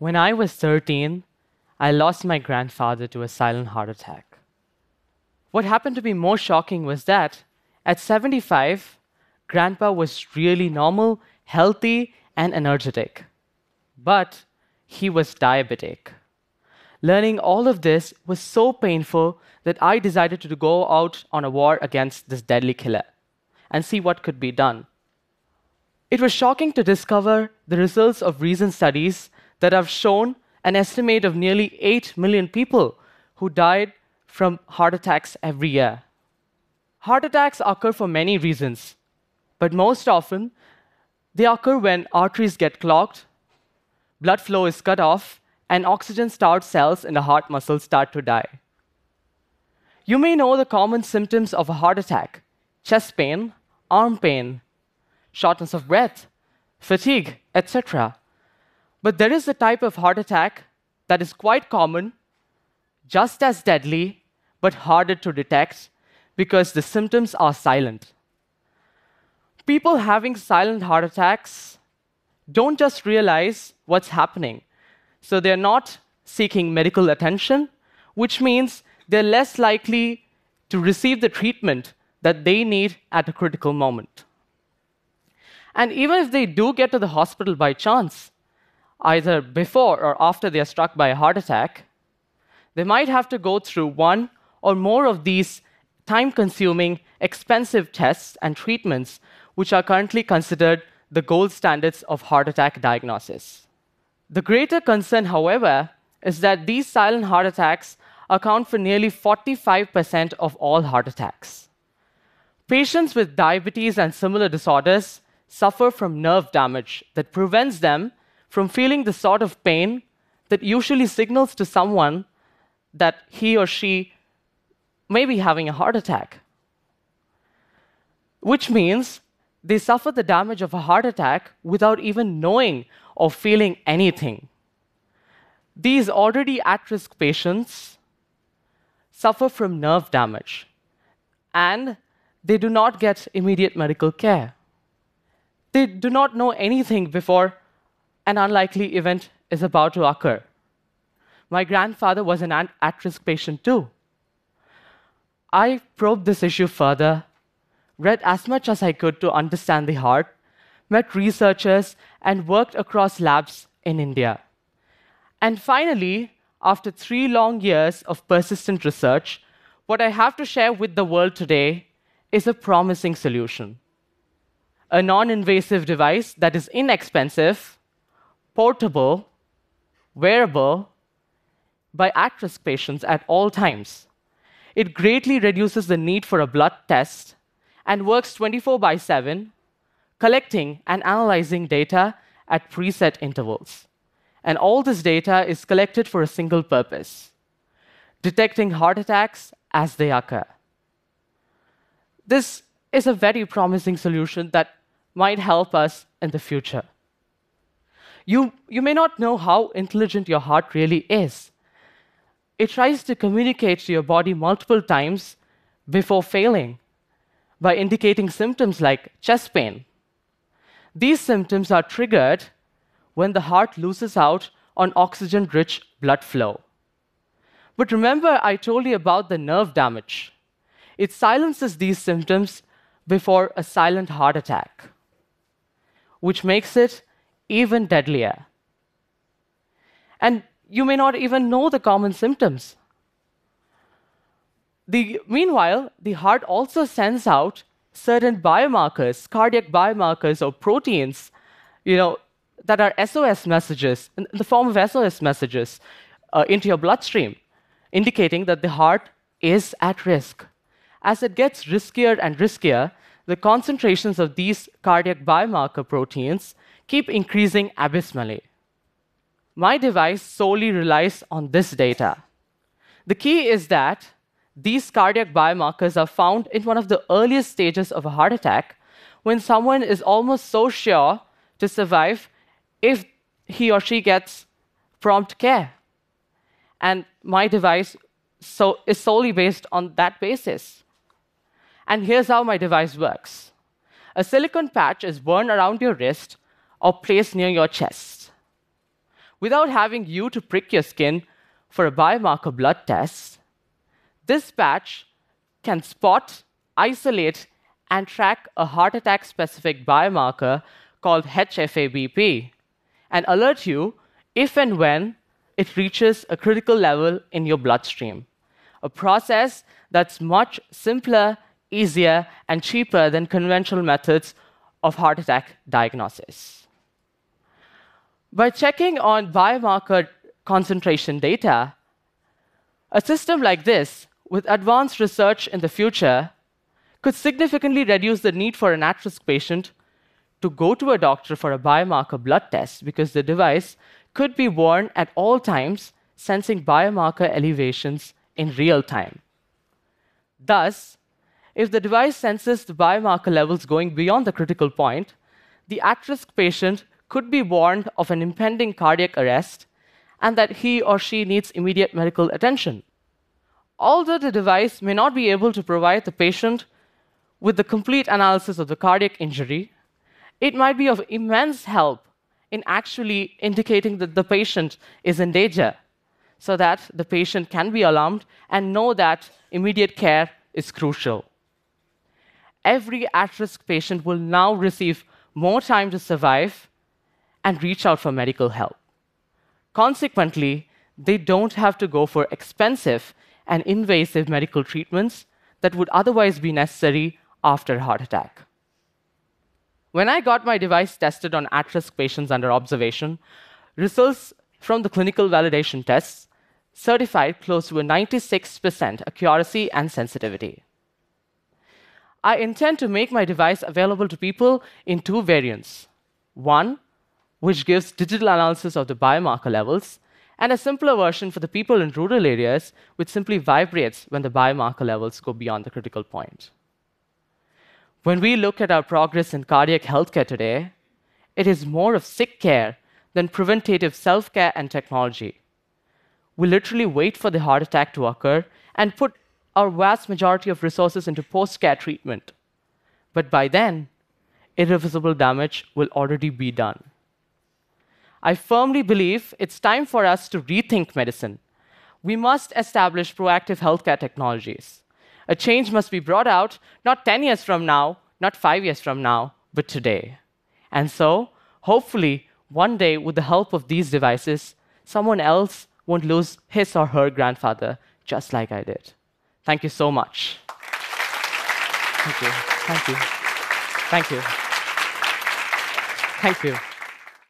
When I was 13, I lost my grandfather to a silent heart attack. What happened to be more shocking was that at 75, Grandpa was really normal, healthy, and energetic. But he was diabetic. Learning all of this was so painful that I decided to go out on a war against this deadly killer and see what could be done. It was shocking to discover the results of recent studies that have shown an estimate of nearly 8 million people who died from heart attacks every year. Heart attacks occur for many reasons, but most often they occur when arteries get clogged, blood flow is cut off, and oxygen starved cells in the heart muscle start to die. You may know the common symptoms of a heart attack chest pain, arm pain, shortness of breath, fatigue, etc. But there is a type of heart attack that is quite common, just as deadly, but harder to detect because the symptoms are silent. People having silent heart attacks don't just realize what's happening, so they're not seeking medical attention, which means they're less likely to receive the treatment that they need at a critical moment. And even if they do get to the hospital by chance, either before or after they are struck by a heart attack, they might have to go through one or more of these time consuming, expensive tests and treatments, which are currently considered the gold standards of heart attack diagnosis. The greater concern, however, is that these silent heart attacks account for nearly 45% of all heart attacks. Patients with diabetes and similar disorders suffer from nerve damage that prevents them from feeling the sort of pain that usually signals to someone that he or she may be having a heart attack. Which means they suffer the damage of a heart attack without even knowing or feeling anything. These already at risk patients suffer from nerve damage and they do not get immediate medical care. They do not know anything before an unlikely event is about to occur. My grandfather was an at risk patient too. I probed this issue further, read as much as I could to understand the heart, met researchers, and worked across labs in India. And finally, after three long years of persistent research, what I have to share with the world today is a promising solution a non invasive device that is inexpensive, portable, wearable by at risk patients at all times. It greatly reduces the need for a blood test and works 24 by 7, collecting and analyzing data at preset intervals. And all this data is collected for a single purpose detecting heart attacks as they occur. This is a very promising solution that might help us in the future. You, you may not know how intelligent your heart really is. It tries to communicate to your body multiple times before failing by indicating symptoms like chest pain. These symptoms are triggered when the heart loses out on oxygen rich blood flow. But remember, I told you about the nerve damage. It silences these symptoms before a silent heart attack which makes it even deadlier. And you may not even know the common symptoms. The, meanwhile, the heart also sends out certain biomarkers, cardiac biomarkers or proteins, you know, that are SOS messages, in the form of SOS messages, uh, into your bloodstream, indicating that the heart is at risk. As it gets riskier and riskier, the concentrations of these cardiac biomarker proteins keep increasing abysmally. My device solely relies on this data. The key is that these cardiac biomarkers are found in one of the earliest stages of a heart attack when someone is almost so sure to survive if he or she gets prompt care. And my device so, is solely based on that basis. And here's how my device works a silicone patch is worn around your wrist or placed near your chest. without having you to prick your skin for a biomarker blood test, this patch can spot, isolate, and track a heart attack specific biomarker called HFABP and alert you if and when it reaches a critical level in your bloodstream. A process that's much simpler, easier, and cheaper than conventional methods of heart attack diagnosis. By checking on biomarker concentration data, a system like this, with advanced research in the future, could significantly reduce the need for an at risk patient to go to a doctor for a biomarker blood test because the device could be worn at all times, sensing biomarker elevations in real time. Thus, if the device senses the biomarker levels going beyond the critical point, the at risk patient could be warned of an impending cardiac arrest and that he or she needs immediate medical attention. Although the device may not be able to provide the patient with the complete analysis of the cardiac injury, it might be of immense help in actually indicating that the patient is in danger so that the patient can be alarmed and know that immediate care is crucial. Every at risk patient will now receive more time to survive and reach out for medical help. Consequently, they don't have to go for expensive and invasive medical treatments that would otherwise be necessary after a heart attack. When I got my device tested on at risk patients under observation, results from the clinical validation tests certified close to a 96% accuracy and sensitivity. I intend to make my device available to people in two variants. One, which gives digital analysis of the biomarker levels, and a simpler version for the people in rural areas, which simply vibrates when the biomarker levels go beyond the critical point. When we look at our progress in cardiac healthcare today, it is more of sick care than preventative self care and technology. We literally wait for the heart attack to occur and put our vast majority of resources into post care treatment. But by then, irreversible damage will already be done. I firmly believe it's time for us to rethink medicine. We must establish proactive healthcare technologies. A change must be brought out not 10 years from now, not five years from now, but today. And so, hopefully, one day, with the help of these devices, someone else won't lose his or her grandfather just like I did. Thank you so much. Thank you. Thank you. Thank you. Thank you.